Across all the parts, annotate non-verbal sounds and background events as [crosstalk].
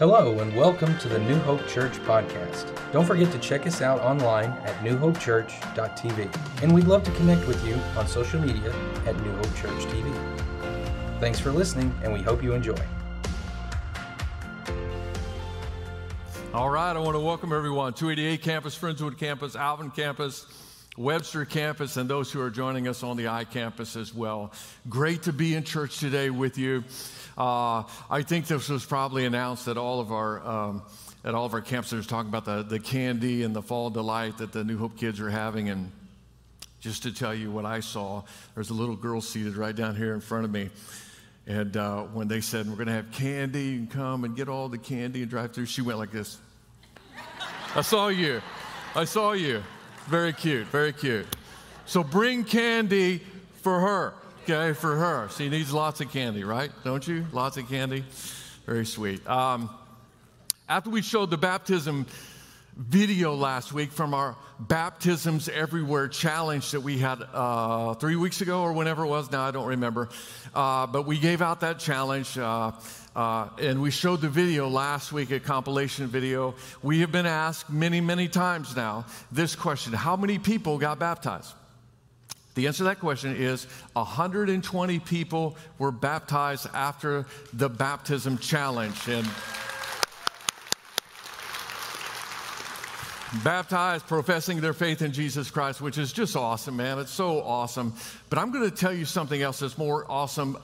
Hello, and welcome to the New Hope Church podcast. Don't forget to check us out online at newhopechurch.tv. And we'd love to connect with you on social media at New Hope Church TV. Thanks for listening, and we hope you enjoy. All right, I want to welcome everyone 288 campus, Friendswood campus, Alvin campus, Webster campus, and those who are joining us on the I campus as well. Great to be in church today with you. Uh, I think this was probably announced at all of our. Um, at all of our campuses, talking about the, the candy and the fall delight that the New Hope kids are having. And just to tell you what I saw, there's a little girl seated right down here in front of me. And uh, when they said, We're going to have candy, can come and get all the candy and drive through, she went like this. I saw you. I saw you. Very cute, very cute. So bring candy for her okay, for her. She needs lots of candy, right? Don't you? Lots of candy. Very sweet. Um, after we showed the baptism video last week from our Baptisms Everywhere challenge that we had uh, three weeks ago or whenever it was, now I don't remember. Uh, but we gave out that challenge. Uh, uh, and we showed the video last week, a compilation video. We have been asked many, many times now this question How many people got baptized? The answer to that question is 120 people were baptized after the baptism challenge. And baptized, professing their faith in Jesus Christ, which is just awesome, man. It's so awesome. But I'm going to tell you something else that's more awesome,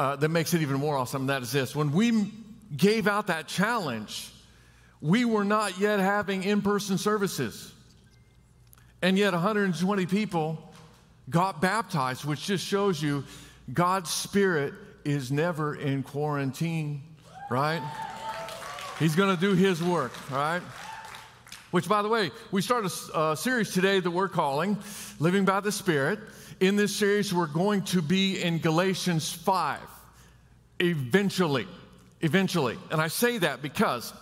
uh, that makes it even more awesome. That is this when we gave out that challenge, we were not yet having in person services. And yet, 120 people got baptized, which just shows you God's Spirit is never in quarantine, right? He's going to do His work, right? Which, by the way, we start a uh, series today that we're calling Living by the Spirit. In this series, we're going to be in Galatians 5 eventually. Eventually. And I say that because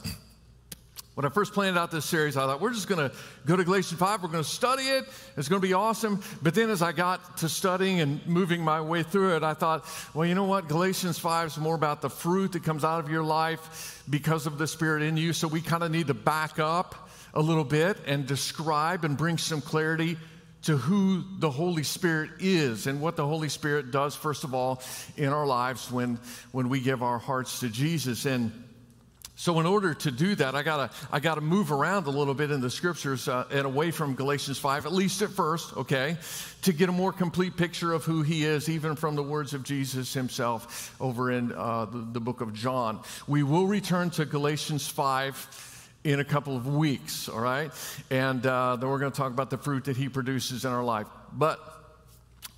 when I first planned out this series, I thought we're just going to go to Galatians 5, we're going to study it, it's going to be awesome. But then as I got to studying and moving my way through it, I thought, well, you know what? Galatians 5 is more about the fruit that comes out of your life because of the Spirit in you. So we kind of need to back up a little bit and describe and bring some clarity to who the Holy Spirit is and what the Holy Spirit does, first of all, in our lives when, when we give our hearts to Jesus. And so, in order to do that, I gotta, I gotta move around a little bit in the scriptures uh, and away from Galatians 5, at least at first, okay, to get a more complete picture of who he is, even from the words of Jesus himself over in uh, the, the book of John. We will return to Galatians 5 in a couple of weeks, all right? And uh, then we're gonna talk about the fruit that he produces in our life. But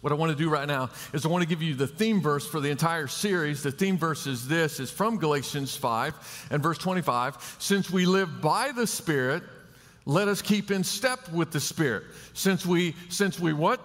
what I want to do right now is I want to give you the theme verse for the entire series. The theme verse is this is from Galatians 5 and verse 25. Since we live by the Spirit, let us keep in step with the Spirit. Since we since we what?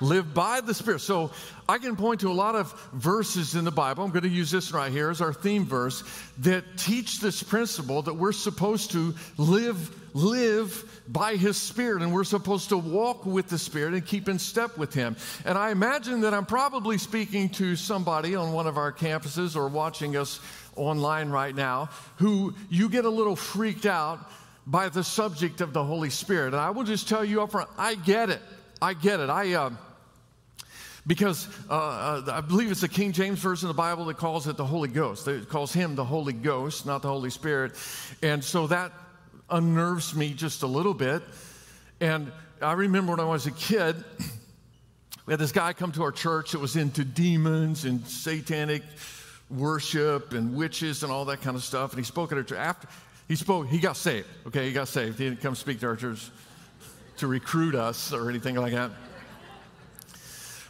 Live by the Spirit. So I can point to a lot of verses in the Bible. I'm going to use this right here as our theme verse that teach this principle that we're supposed to live live by his spirit and we're supposed to walk with the spirit and keep in step with him. And I imagine that I'm probably speaking to somebody on one of our campuses or watching us online right now who you get a little freaked out by the subject of the Holy Spirit. And I will just tell you up front, I get it. I get it. I uh, because uh, uh, I believe it's the King James version of the Bible that calls it the Holy Ghost. It calls him the Holy Ghost, not the Holy Spirit. And so that unnerves me just a little bit. And I remember when I was a kid, [clears throat] we had this guy come to our church that was into demons and satanic worship and witches and all that kind of stuff. And he spoke at our church. After he spoke, he got saved. Okay, he got saved. He didn't come speak to our church to recruit us or anything like that.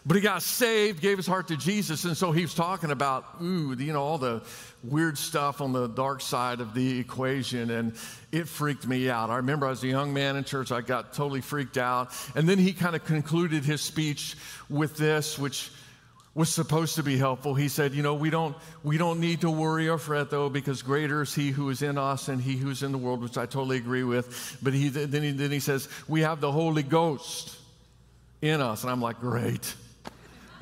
But he got saved, gave his heart to Jesus, and so he was talking about, ooh, you know, all the weird stuff on the dark side of the equation, and it freaked me out. I remember I was a young man in church, I got totally freaked out. And then he kind of concluded his speech with this, which was supposed to be helpful. He said, You know, we don't, we don't need to worry or fret, though, because greater is He who is in us and He who's in the world, which I totally agree with. But he, then, he, then he says, We have the Holy Ghost in us. And I'm like, Great.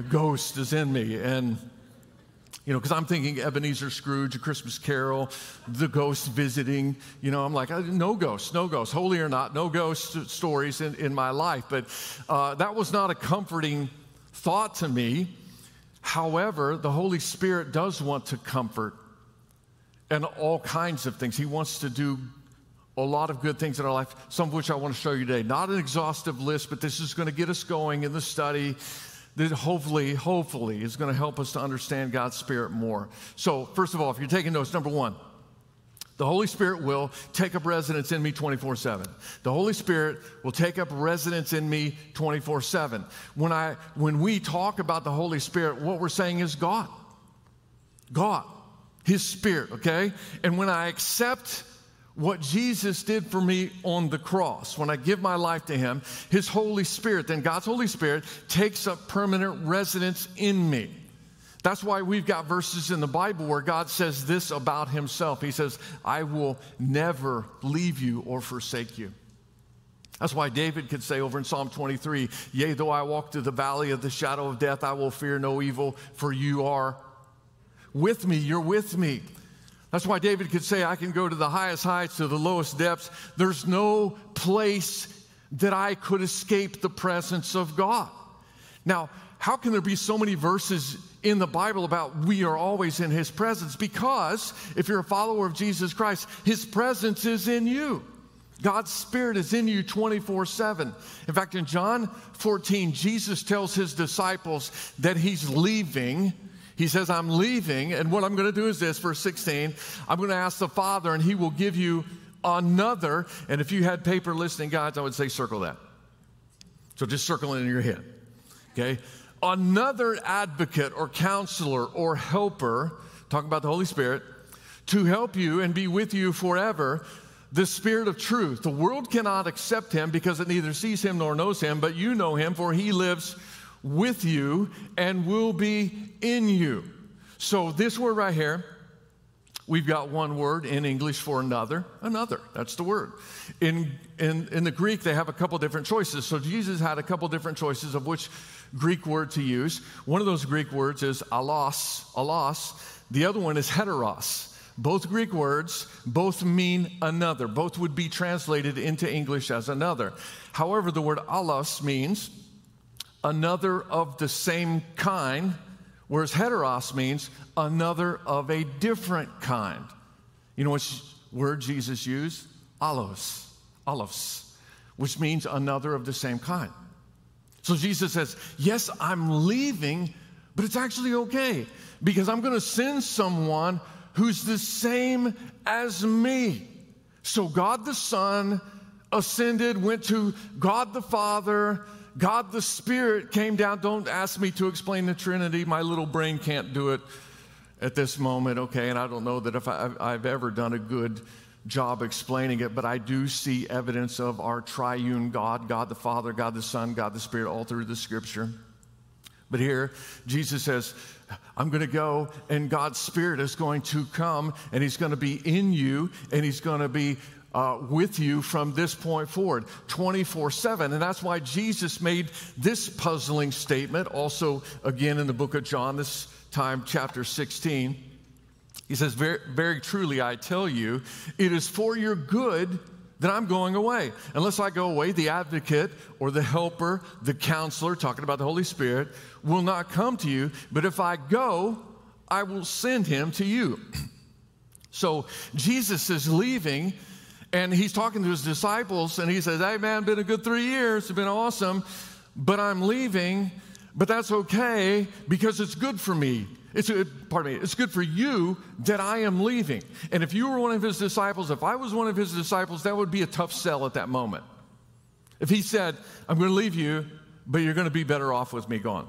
Ghost is in me. And You know, because I'm thinking Ebenezer Scrooge, A Christmas Carol, the ghost visiting. You know, I'm like, no ghosts, no ghosts, holy or not, no ghost stories in, in my life. But uh, that was not a comforting thought to me. However, the Holy Spirit does want to comfort and all kinds of things. He wants to do a lot of good things in our life, some of which I want to show you today. Not an exhaustive list, but this is going to get us going in the study hopefully, hopefully is going to help us to understand God's Spirit more. So, first of all, if you're taking notes, number one, the Holy Spirit will take up residence in me 24 7. The Holy Spirit will take up residence in me 24 7. When, I, when we talk about the Holy Spirit, what we're saying is God. God, His Spirit, okay? And when I accept what Jesus did for me on the cross, when I give my life to Him, His Holy Spirit, then God's Holy Spirit takes up permanent residence in me. That's why we've got verses in the Bible where God says this about Himself. He says, I will never leave you or forsake you. That's why David could say over in Psalm 23, Yea, though I walk through the valley of the shadow of death, I will fear no evil, for you are with me. You're with me. That's why David could say, I can go to the highest heights, to the lowest depths. There's no place that I could escape the presence of God. Now, how can there be so many verses in the Bible about we are always in His presence? Because if you're a follower of Jesus Christ, His presence is in you. God's Spirit is in you 24 7. In fact, in John 14, Jesus tells His disciples that He's leaving he says, I'm leaving, and what I'm going to do is this, verse 16, I'm going to ask the Father, and He will give you another. And if you had paper listening guides, I would say circle that. So just circle it in your head. Okay? Another advocate or counselor or helper, talking about the Holy Spirit, to help you and be with you forever the Spirit of truth. The world cannot accept him because it neither sees him nor knows him, but you know him, for he lives with you and will be in you. So, this word right here, we've got one word in English for another. Another, that's the word. In, in, in the Greek, they have a couple different choices. So, Jesus had a couple different choices of which Greek word to use. One of those Greek words is allos, allos. The other one is heteros. Both Greek words, both mean another. Both would be translated into English as another. However, the word allos means another of the same kind, whereas heteros means another of a different kind. You know which word Jesus used? Allos, allos, which means another of the same kind. So Jesus says, Yes, I'm leaving, but it's actually okay because I'm going to send someone who's the same as me. So God the Son ascended, went to God the Father, God the Spirit came down. Don't ask me to explain the Trinity. My little brain can't do it at this moment, okay? And I don't know that if I, have ever done a good job explaining it, but I do see evidence of our triune God God the Father, God the Son, God the Spirit, all through the scripture. But here, Jesus says, I'm going to go, and God's Spirit is going to come, and He's going to be in you, and He's going to be uh, with you from this point forward 24 7. And that's why Jesus made this puzzling statement, also again in the book of John, this time, chapter 16. He says, Very, very truly, I tell you, it is for your good that I'm going away. Unless I go away, the advocate or the helper, the counselor, talking about the Holy Spirit, will not come to you. But if I go, I will send him to you. [clears throat] So Jesus is leaving and he's talking to his disciples and he says, Hey, man, been a good three years. It's been awesome, but I'm leaving. But that's okay because it's good for me. It's, pardon me, it's good for you that I am leaving. And if you were one of his disciples, if I was one of his disciples, that would be a tough sell at that moment. If he said, I'm going to leave you, but you're going to be better off with me gone.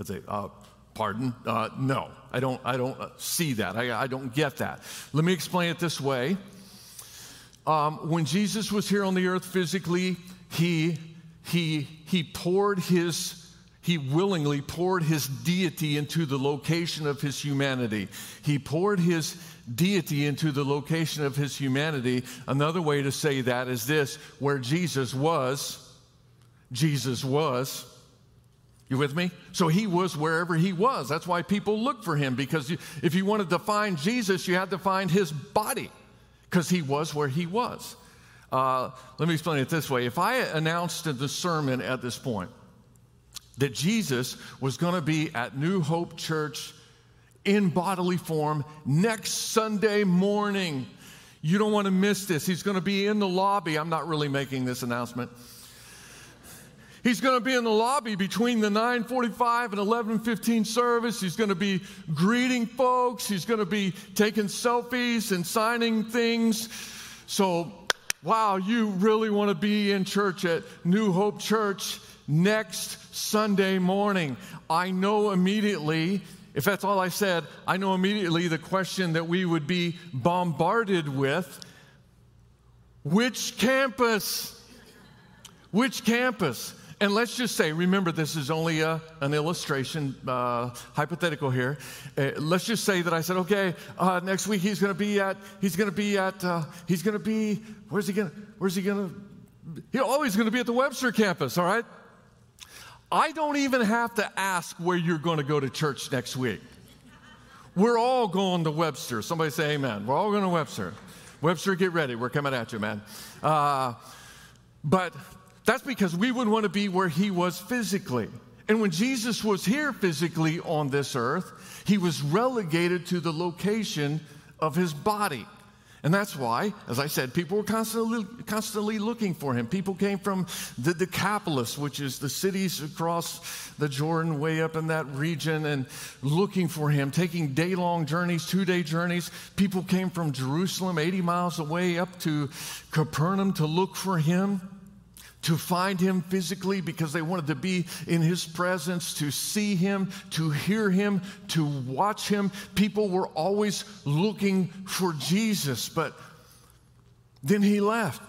I'd say, uh, pardon? Uh, no, I don't, I don't uh, see that. I, I don't get that. Let me explain it this way um, when Jesus was here on the earth physically, he, he, he poured his he willingly poured his deity into the location of his humanity. He poured his deity into the location of his humanity. Another way to say that is this where Jesus was, Jesus was, You with me? So he was wherever he was. That's why people look for him because if you wanted to find Jesus, you had to find his body because he was where he was. Uh, let me explain it this way. If I announced in the sermon at this point that Jesus was going to be at New Hope Church in bodily form next Sunday morning, you don't want to miss this. He's going to be in the lobby. I'm not really making this announcement. He's going to be in the lobby between the 9:45 and 11:15 service. He's going to be greeting folks. He's going to be taking selfies and signing things. So, wow, you really want to be in church at New Hope Church next Sunday morning. I know immediately if that's all I said, I know immediately the question that we would be bombarded with which campus? Which campus? And let's just say, remember, this is only a, an illustration, uh, hypothetical here. Uh, let's just say that I said, okay, uh, next week he's going to be at, he's going to be at, uh, he's going to be, where's he going to, where's he going to, he's always going to be at the Webster campus, all right? I don't even have to ask where you're going to go to church next week. We're all going to Webster. Somebody say amen. We're all going to Webster. Webster, get ready. We're coming at you, man. Uh, but that's because we would want to be where he was physically. And when Jesus was here physically on this earth, he was relegated to the location of his body. And that's why, as I said, people were constantly, constantly looking for him. People came from the Decapolis, which is the cities across the Jordan, way up in that region, and looking for him, taking day long journeys, two day journeys. People came from Jerusalem, 80 miles away, up to Capernaum to look for him to find him physically because they wanted to be in his presence, to see him, to hear him, to watch him. People were always looking for Jesus, but then he left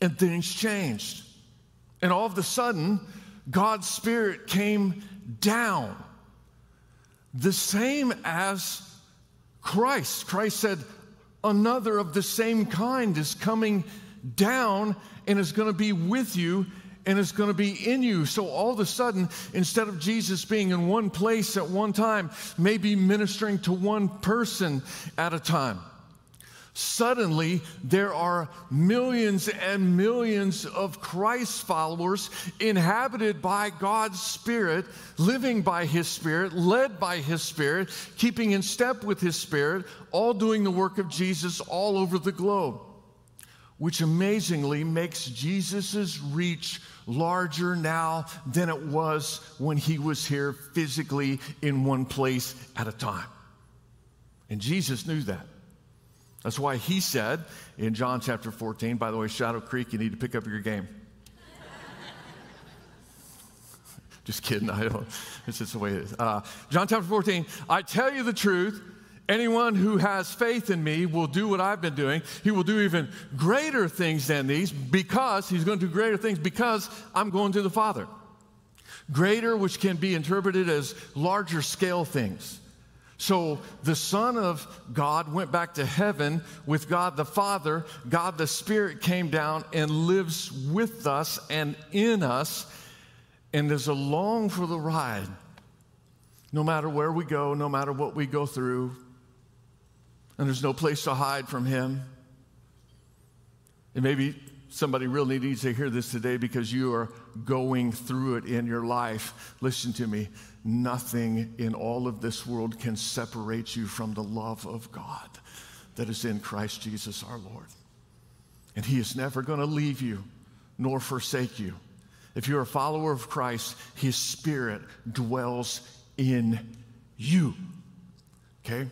and things changed. And all of a sudden, God's Spirit came down, the same as Christ. Christ said, Another of the same kind is coming down and is going to be with you and is going to be in you. So all of a sudden, instead of Jesus being in one place at one time, maybe ministering to one person at a time, suddenly there are millions and millions of Christ followers inhabited by God's Spirit, living by His Spirit, led by His Spirit, keeping in step with His Spirit, all doing the work of Jesus all over the globe which amazingly makes Jesus' reach larger now than it was when he was here physically in one place at a time. And Jesus knew that. That's why he said in John chapter 14, by the way, Shadow Creek, you need to pick up your game. [laughs] just kidding, I don't, it's just the way it is. Uh, John chapter 14, I tell you the truth. Anyone who has faith in me will do what I've been doing. He will do even greater things than these because he's going to do greater things because I'm going to the Father. Greater, which can be interpreted as larger scale things. So the Son of God went back to heaven with God the Father. God the Spirit came down and lives with us and in us and is along for the ride. No matter where we go, no matter what we go through, and there's no place to hide from him. And maybe somebody really needs to hear this today because you are going through it in your life. Listen to me. Nothing in all of this world can separate you from the love of God that is in Christ Jesus our Lord. And He is never going to leave you nor forsake you. If you're a follower of Christ, His Spirit dwells in you. Okay?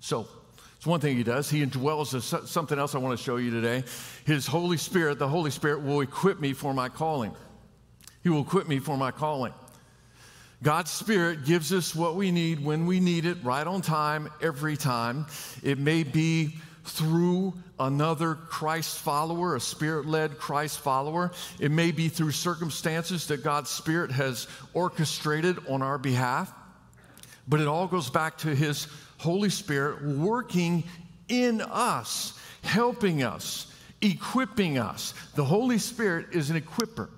So, it's one thing he does. He indwells us. Something else I want to show you today. His Holy Spirit, the Holy Spirit will equip me for my calling. He will equip me for my calling. God's Spirit gives us what we need when we need it, right on time, every time. It may be through another Christ follower, a spirit led Christ follower. It may be through circumstances that God's Spirit has orchestrated on our behalf. But it all goes back to His Holy Spirit working in us, helping us, equipping us. The Holy Spirit is an equipper.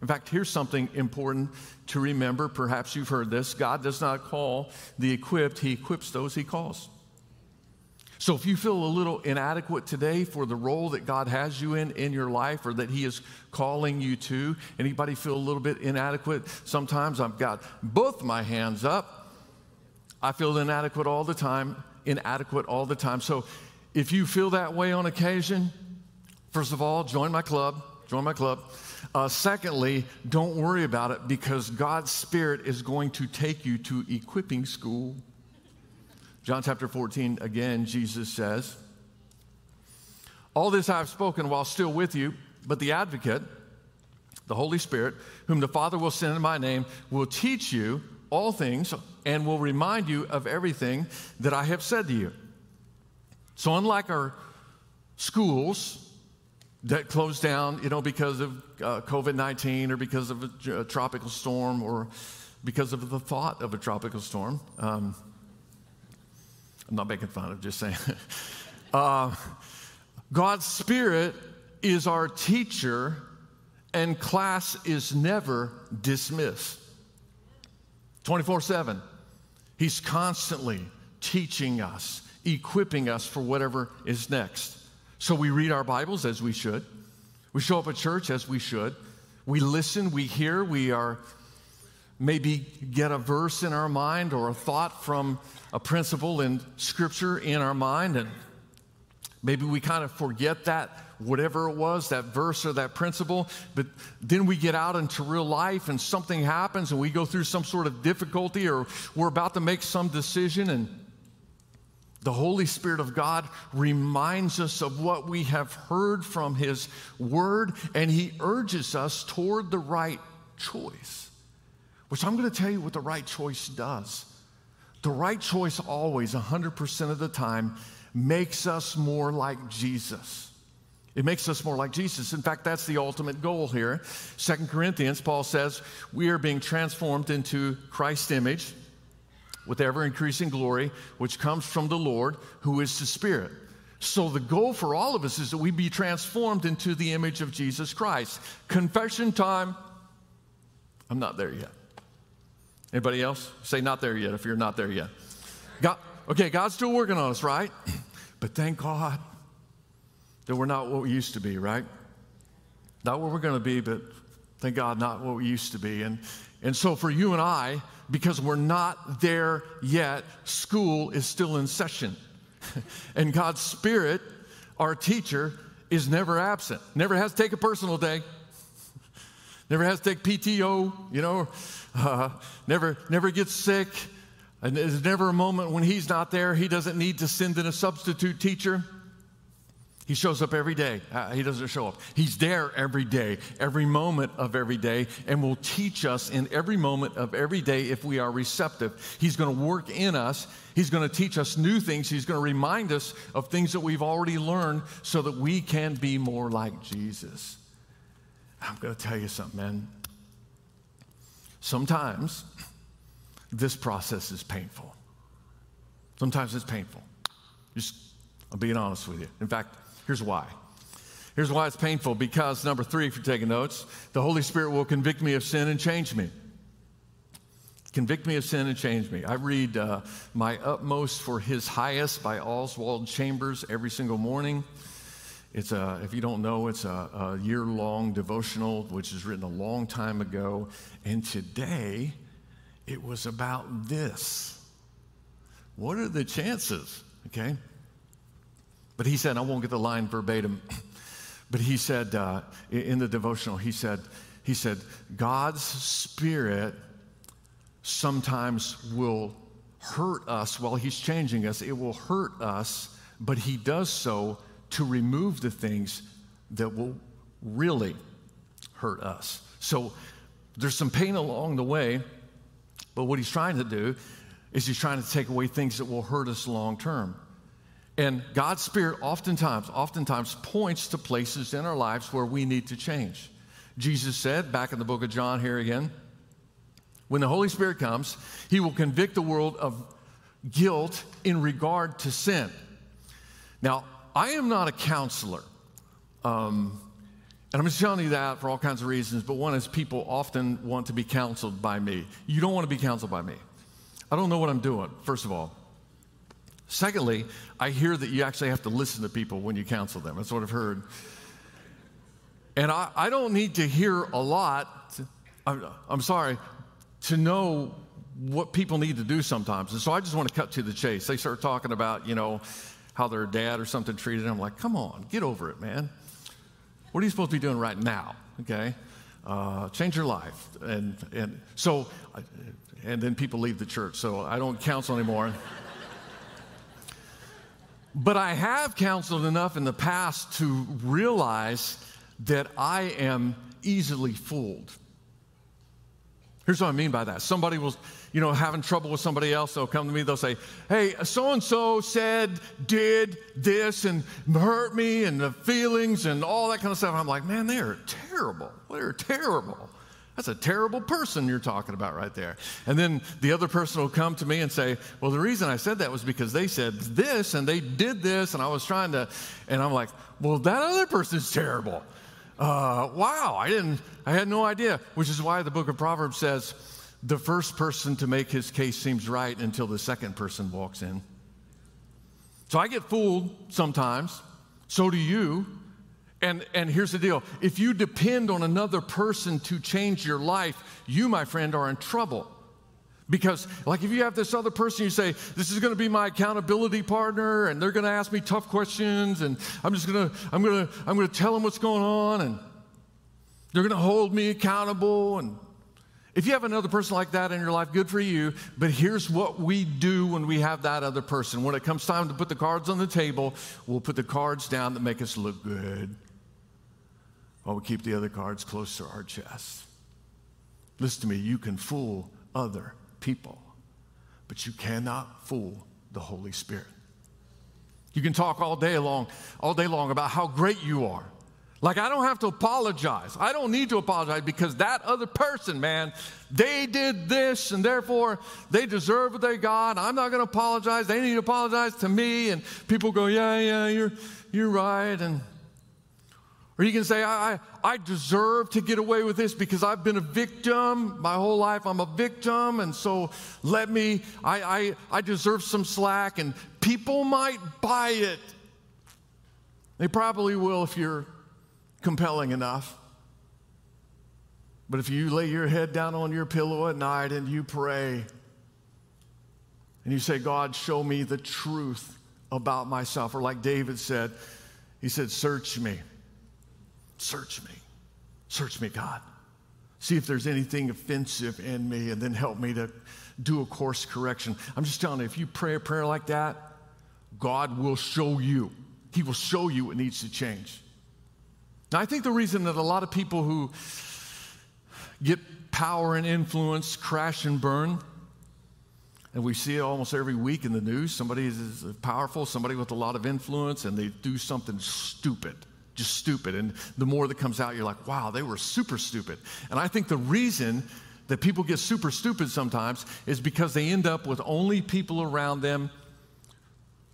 In In fact, here's something important to remember. Perhaps you've heard this God does not call the equipped, He equips those He calls. So if you feel a little inadequate today for the role that God has you in in your life or that he is calling you to, anybody feel a little bit inadequate? Sometimes I've got both my hands up. I feel inadequate all the time, inadequate all the time. So if you feel that way on occasion, first of all, join my club, join my club. Uh, secondly, don't worry about it because God's Spirit is going to take you to equipping school. John chapter 14, again, Jesus says, All this I have spoken while still with you, but the advocate, the Holy Spirit, whom the Father will send in my name, will teach you all things and will remind you of everything that I have said to you. So, unlike our schools that closed down, you know, because of uh, COVID 19 or because of a, a, tropical storm or because of the thought of a tropical storm, um, I'm not making fun of, just saying. [laughs] uh, God's Spirit is our teacher, and class is never dismissed. 24 7. He's constantly teaching us, equipping us for whatever is next. So we read our Bibles as we should. We show up at church as we should. We listen, we hear, we are maybe get a verse in our mind or a thought from a principle in Scripture in our mind, and maybe we kind of forget that, whatever it was, that verse or that principle, but then we get out into real life and something happens and we go through some sort of difficulty or we're about to make some decision and the Holy Spirit of God reminds us of what we have heard from His Word, and He urges us toward the right choice. Which I'm going to tell you what the right choice does. The right choice always, 100% of the time, makes us more like Jesus. It makes us more like Jesus. In fact, that's the ultimate goal here. Second Corinthians, Paul says, we are being transformed into Christ's image with ever increasing glory, which comes from the Lord, who is the Spirit. So, the goal for all of us is that we be transformed into the image of Jesus Christ. Confession time. I'm not there yet. Anybody else? Say not there yet if you're not there yet. God, okay, God's still working on us, right? But thank God that we're not what we used to be, right? Not what we're going to be, but thank God, not what we used to be. And, and so for you and I, because we're not there yet, school is still in session. [laughs] and God's Spirit, our teacher, is never absent, never has to take a personal day, [laughs] never has to take PTO, you know, uh, never, never gets sick. And there's never a moment when he's not there. He doesn't need to send in a substitute teacher. He shows up every day. Uh, he doesn't show up. He's there every day, every moment of every day, and will teach us in every moment of every day if we are receptive. He's going to work in us. He's going to teach us new things. He's going to remind us of things that we've already learned so that we can be more like Jesus. I'm going to tell you something, man. Sometimes this process is painful. Sometimes it's painful. Just, I'm being honest with you. In fact, here's why. Here's why it's painful because, number three, if you're taking notes, the Holy Spirit will convict me of sin and change me. Convict me of sin and change me. I read uh, My Utmost for His Highest by Oswald Chambers every single morning. It's a, if you don't know, it's a, a year long devotional, which was written a long time ago. And today, it was about this. What are the chances? Okay? But he said, I won't get the line verbatim, [clears throat] but he said uh, in the devotional, he said, he said, God's Spirit sometimes will hurt us while He's changing us. It will hurt us, but He does so to remove the things that will really hurt us. So there's some pain along the way, but what he's trying to do is he's trying to take away things that will hurt us long term. And God's Spirit oftentimes, oftentimes points to places in our lives where we need to change. Jesus said back in the book of John here again, when the Holy Spirit comes, he will convict the world of guilt in regard to sin. Now, I am not a counselor. Um, And I'm just telling you that for all kinds of reasons, but one is people often want to be counseled by me. You don't want to be counseled by me. I don't know what I'm doing, first of all. Secondly, I hear that you actually have to listen to people when you counsel them. That's what I've heard. And I, I don't need to hear a lot, to, I'm, I'm sorry, to know what people need to do sometimes. And so I just want to cut to the chase. They start talking about, you know, how their dad or something treated them. I'm like, come on, get over it, man. What are you supposed to be doing right now? Okay? Uh, change your life. And, and so, and then people leave the church. So I don't counsel anymore. but I have counseled enough in the past to realize that I am easily fooled. Here's what I mean by that. Somebody will, you know, having trouble with somebody else, they'll come to me, they'll say, Hey, so and so said, did this and hurt me and the feelings and all that kind of stuff. I'm like, Man, they are terrible. They're terrible. That's a terrible person you're talking about right there. And then the other person will come to me and say, Well, the reason I said that was because they said this and they did this, and I was trying to, and I'm like, Well, that other person's terrible uh, wow, I didn't, I had no idea. Which is why the book of Proverbs says the first person to make his case seems right until the second person walks in. So I get fooled sometimes. So do you. And, and here's the deal if you depend on another person to change your life, you, my friend, are in trouble. Because, like, if you have this other person, you say, This is going to be my accountability partner, and they're going to ask me tough questions, and I'm just going to, I'm to, I'm to tell them what's going on, and they're going to hold me accountable. And if you have another person like that in your life, good for you. But here's what we do when we have that other person. When it comes time to put the cards on the table, we'll put the cards down that make us look good, while we keep the other cards close to our chest. Listen to me, you can fool other people, but you cannot fool the Holy Spirit. You can talk all day long, all day long about how great you are. Like, I don't have to apologize. I don't need to apologize because that other person, man, they did this and therefore they deserve what they got. I'm not going to apologize. They need to apologize to me. And people go, yeah, yeah, you're, you're right. And or you can say, I, I, I, deserve to get away with this because I've been a victim my whole life. I'm a victim, and so let me, I, I, I deserve some slack. And people might buy it. They probably will if you're compelling enough. But if you lay your head down on your pillow at night and you pray, and you say, God, show me the truth about myself, or like David said, he said, Search me Search me. Search me, God. See if there's anything offensive in me and then help me to do a course correction. I'm just telling you, if you pray a prayer like that, God will show you. He will show you what needs to change. Now, I think the reason that a lot of people who get power and influence crash and burn, and we see it almost every week in the news somebody is powerful, somebody with a lot of influence, and they do something stupid just stupid. And the more that comes out, you're like, wow, they were super stupid. And I think the reason that people get super stupid sometimes is because they end up with only people around them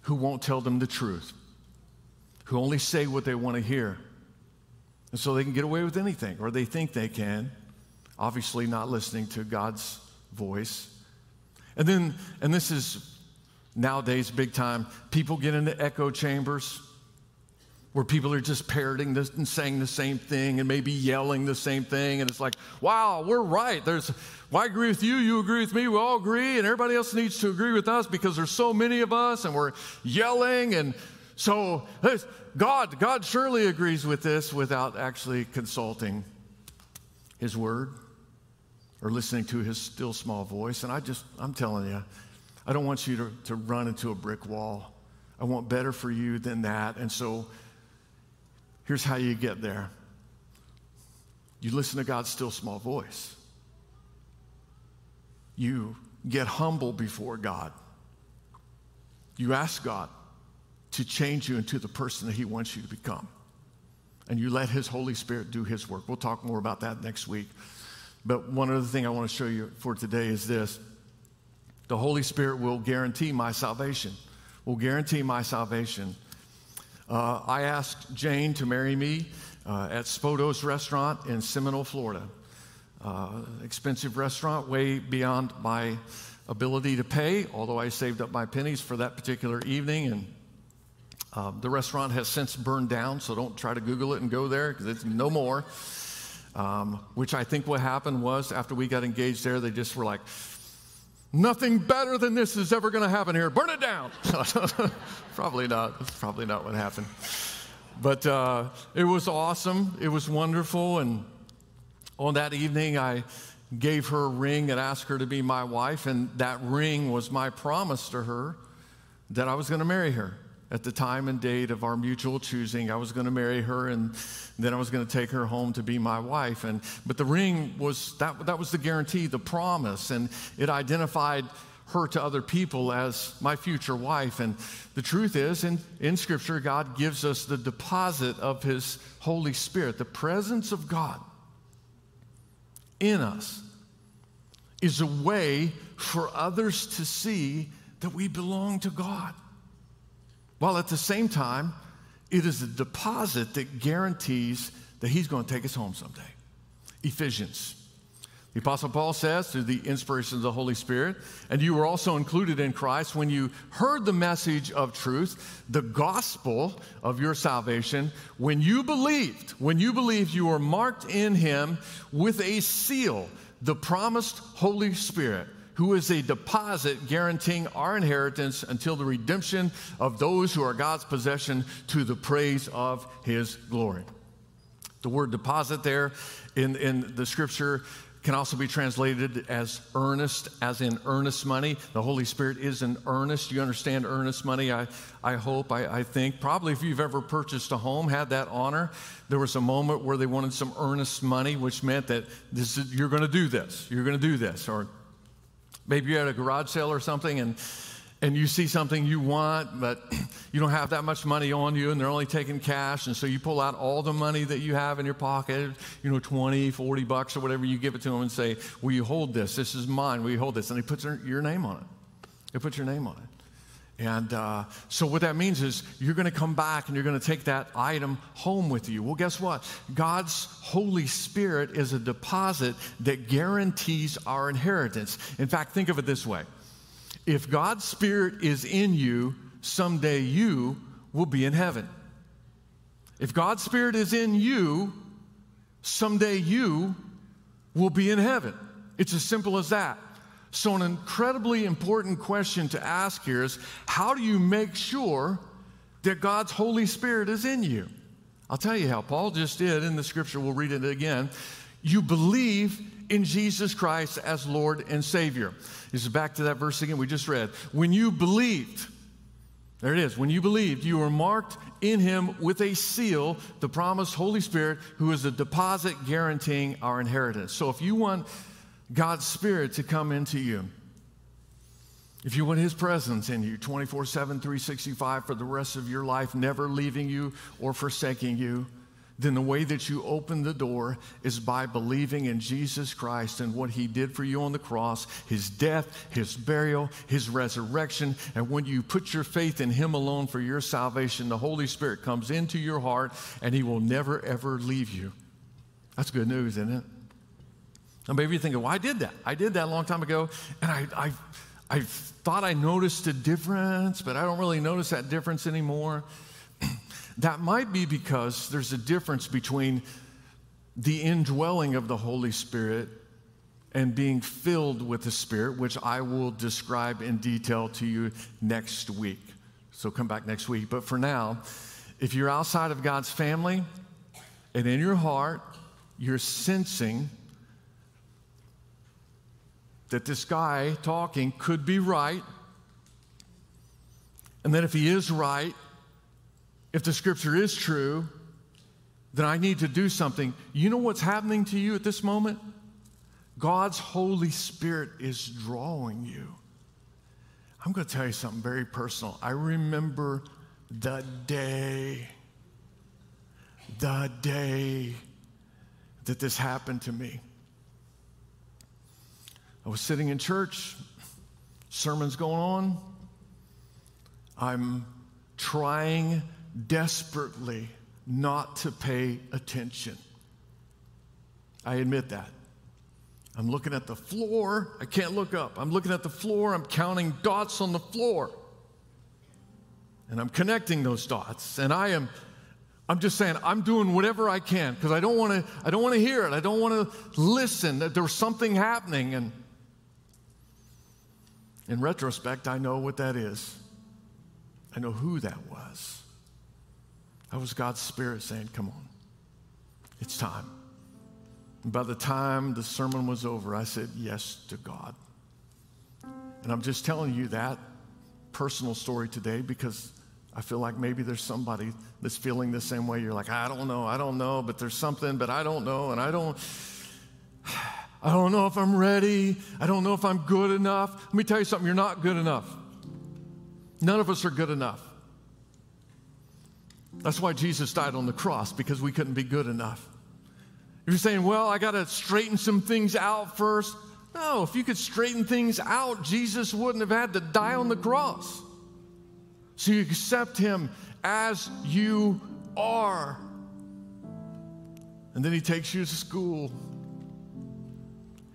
who won't tell them the truth, who only say what they want to hear. And so they can get away with anything, or they think they can, obviously not listening to God's voice. And then, and this is nowadays big time, people get into echo chambers where people are just parroting this and saying the same thing and maybe yelling the same thing. And it's like, wow, we're right. There's, well, I agree with you, you agree with me, we all agree, and everybody else needs to agree with us because there's so many of us and we're yelling. And so God, God surely agrees with this without actually consulting his word or listening to his still small voice. And I just, I'm telling you, I don't want you to, to run into a brick wall. I want better for you than that. And so Here's how you get there you listen to God's still small voice, you get humble before God, you ask God to change you into the person that He wants you to become. And you let His Holy Spirit do His work. We'll talk more about that next week. But one other thing I want to show you for today is this the Holy Spirit will guarantee my salvation, will guarantee my salvation. Uh, I asked Jane to marry me uh, at Spodo's restaurant in Seminole, Florida. Uh, expensive restaurant, way beyond my ability to pay, although I saved up my pennies for that particular evening. And uh, the restaurant has since burned down, so don't try to Google it and go there because it's no more. Um, which I think what happened was after we got engaged there, they just were like, nothing better than this is ever going to happen here. Burn it down. [laughs] probably not. That's probably not what happened. But uh, it was awesome. It was wonderful. And on that evening, I gave her a ring and asked her to be my wife. And that ring was my promise to her that I was going to marry her at the time and date of our mutual choosing. I was going to marry her and then I was going to take her home to be my wife. And, but the ring was, that, that was the guarantee, the promise, and it identified her to other people as my future wife. And the truth is, in, in Scripture, God gives us the deposit of His Holy Spirit. The presence of God in us is a way for others to see that we belong to God while at the same time, it is a deposit that guarantees that he's going to take us home someday. Ephesians. The Apostle Paul says, through the inspiration of the Holy Spirit, and you were also included in Christ when you heard the message of truth, the gospel of your salvation. When you believed, when you believed, you were marked in him with a seal, the promised Holy Spirit who is a deposit guaranteeing our inheritance until the redemption of those who are God's possession to the praise of his glory. The word deposit there in, in the scripture can also be translated as earnest, as in earnest money. The Holy Spirit is an earnest. You understand earnest money, I, I hope, I, I think. Probably if you've ever purchased a home, had that honor, there was a moment where they wanted some earnest money, which meant that this is, you're going to do this, you're going to do this, or Maybe you're at a garage sale or something and, and you see something you want, but you don't have that much money on you and they're only taking cash. And so you pull out all the money that you have in your pocket, you know, 20, 40 bucks or whatever, you give it to them and say, Will you hold this? This is mine. Will you hold this? And he puts your name on it. He puts your name on it. And uh, so, what that means is you're going to come back and you're going to take that item home with you. Well, guess what? God's Holy Spirit is a deposit that guarantees our inheritance. In fact, think of it this way if God's Spirit is in you, someday you will be in heaven. If God's Spirit is in you, someday you will be in heaven. It's as simple as that. So, an incredibly important question to ask here is how do you make sure that God's Holy Spirit is in you? I'll tell you how. Paul just did in the scripture, we'll read it again. You believe in Jesus Christ as Lord and Savior. This is back to that verse again we just read. When you believed, there it is. When you believed, you were marked in Him with a seal, the promised Holy Spirit, who is a deposit guaranteeing our inheritance. So if you want God's Spirit to come into you. If you want His presence in you 24 7, 365 for the rest of your life, never leaving you or forsaking you, then the way that you open the door is by believing in Jesus Christ and what He did for you on the cross, His death, His burial, His resurrection. And when you put your faith in Him alone for your salvation, the Holy Spirit comes into your heart and He will never, ever leave you. That's good news, isn't it? And maybe you're thinking, well, I did that. I did that a long time ago, and I, I, I thought I noticed a difference, but I don't really notice that difference anymore. [clears throat] that might be because there's a difference between the indwelling of the Holy Spirit and being filled with the Spirit, which I will describe in detail to you next week. So come back next week. But for now, if you're outside of God's family and in your heart, you're sensing that this guy talking could be right. And that if he is right, if the scripture is true, then I need to do something. You know what's happening to you at this moment? God's Holy Spirit is drawing you. I'm going to tell you something very personal. I remember the day, the day that this happened to me. I was sitting in church, sermon's going on. I'm trying desperately not to pay attention. I admit that. I'm looking at the floor. I can't look up. I'm looking at the floor. I'm counting dots on the floor. And I'm connecting those dots. And I am I'm just saying I'm doing whatever I can because I don't want to I don't want to hear it. I don't want to listen that there's something happening and in retrospect I know what that is. I know who that was. That was God's spirit saying, "Come on. It's time." And by the time the sermon was over, I said yes to God. And I'm just telling you that personal story today because I feel like maybe there's somebody that's feeling the same way. You're like, I don't know, I don't know, but there's something, but I don't know, and I don't. [sighs] [sighs] I don't know if I'm ready. I don't know if I'm good enough. Let me tell you something, you're not good enough. None of us are good enough. That's why Jesus died on the cross, because we couldn't be good enough. If you're saying, well, I got to straighten some things out first. No, if you could straighten things out, Jesus wouldn't have had to die on the cross. So you accept Him as you are. And then He takes you to school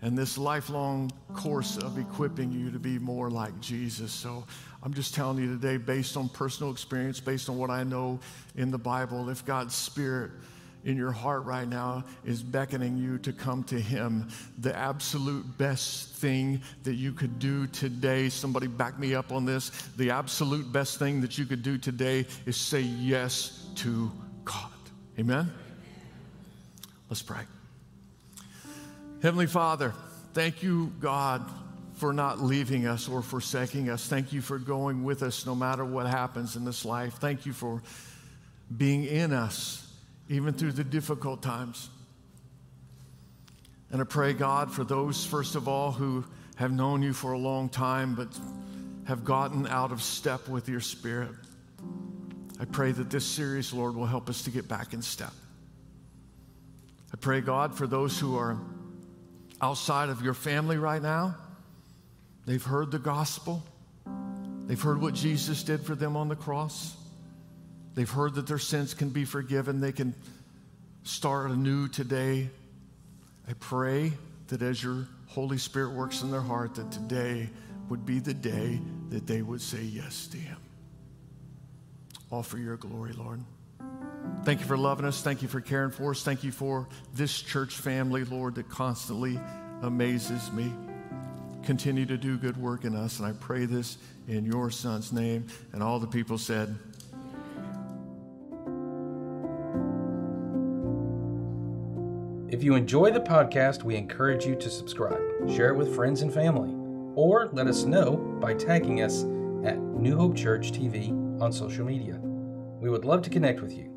and this lifelong course of equipping you to be more like Jesus. So I'm just telling you today, based on personal experience, based on what I know in the Bible, if God's Spirit in your heart right now is beckoning you to come to Him. The absolute best thing that you could do today, somebody back me up on this. The absolute best thing that you could do today is say yes to God. Amen? Let's pray. Heavenly Father, thank you, God, for not leaving us or forsaking us. Thank you for going with us no matter what happens in this life. Thank you for being in us even through the difficult times. And I pray, God, for those, first of all, who have known you for a long time but have gotten out of step with your spirit. I pray that this series, Lord, will help us to get back in step. I pray, God, for those who are outside of your family right now, they've heard the gospel, they've heard what Jesus did for them on the cross. They've heard that their sins can be forgiven, they can start anew today. I pray that as your Holy Spirit works in their heart, that today would be the day that they would say yes to Him. All for your glory, Lord. Thank you for loving us. Thank you for caring for us. Thank you for this church family, Lord, that constantly amazes me. Continue to do good work in us. And I pray this in your Son's name. And all the people said, If you enjoy the podcast, we encourage you to subscribe, share it with friends and family, or let us know by tagging us at New Hope Church TV on social media. We would love to connect with you.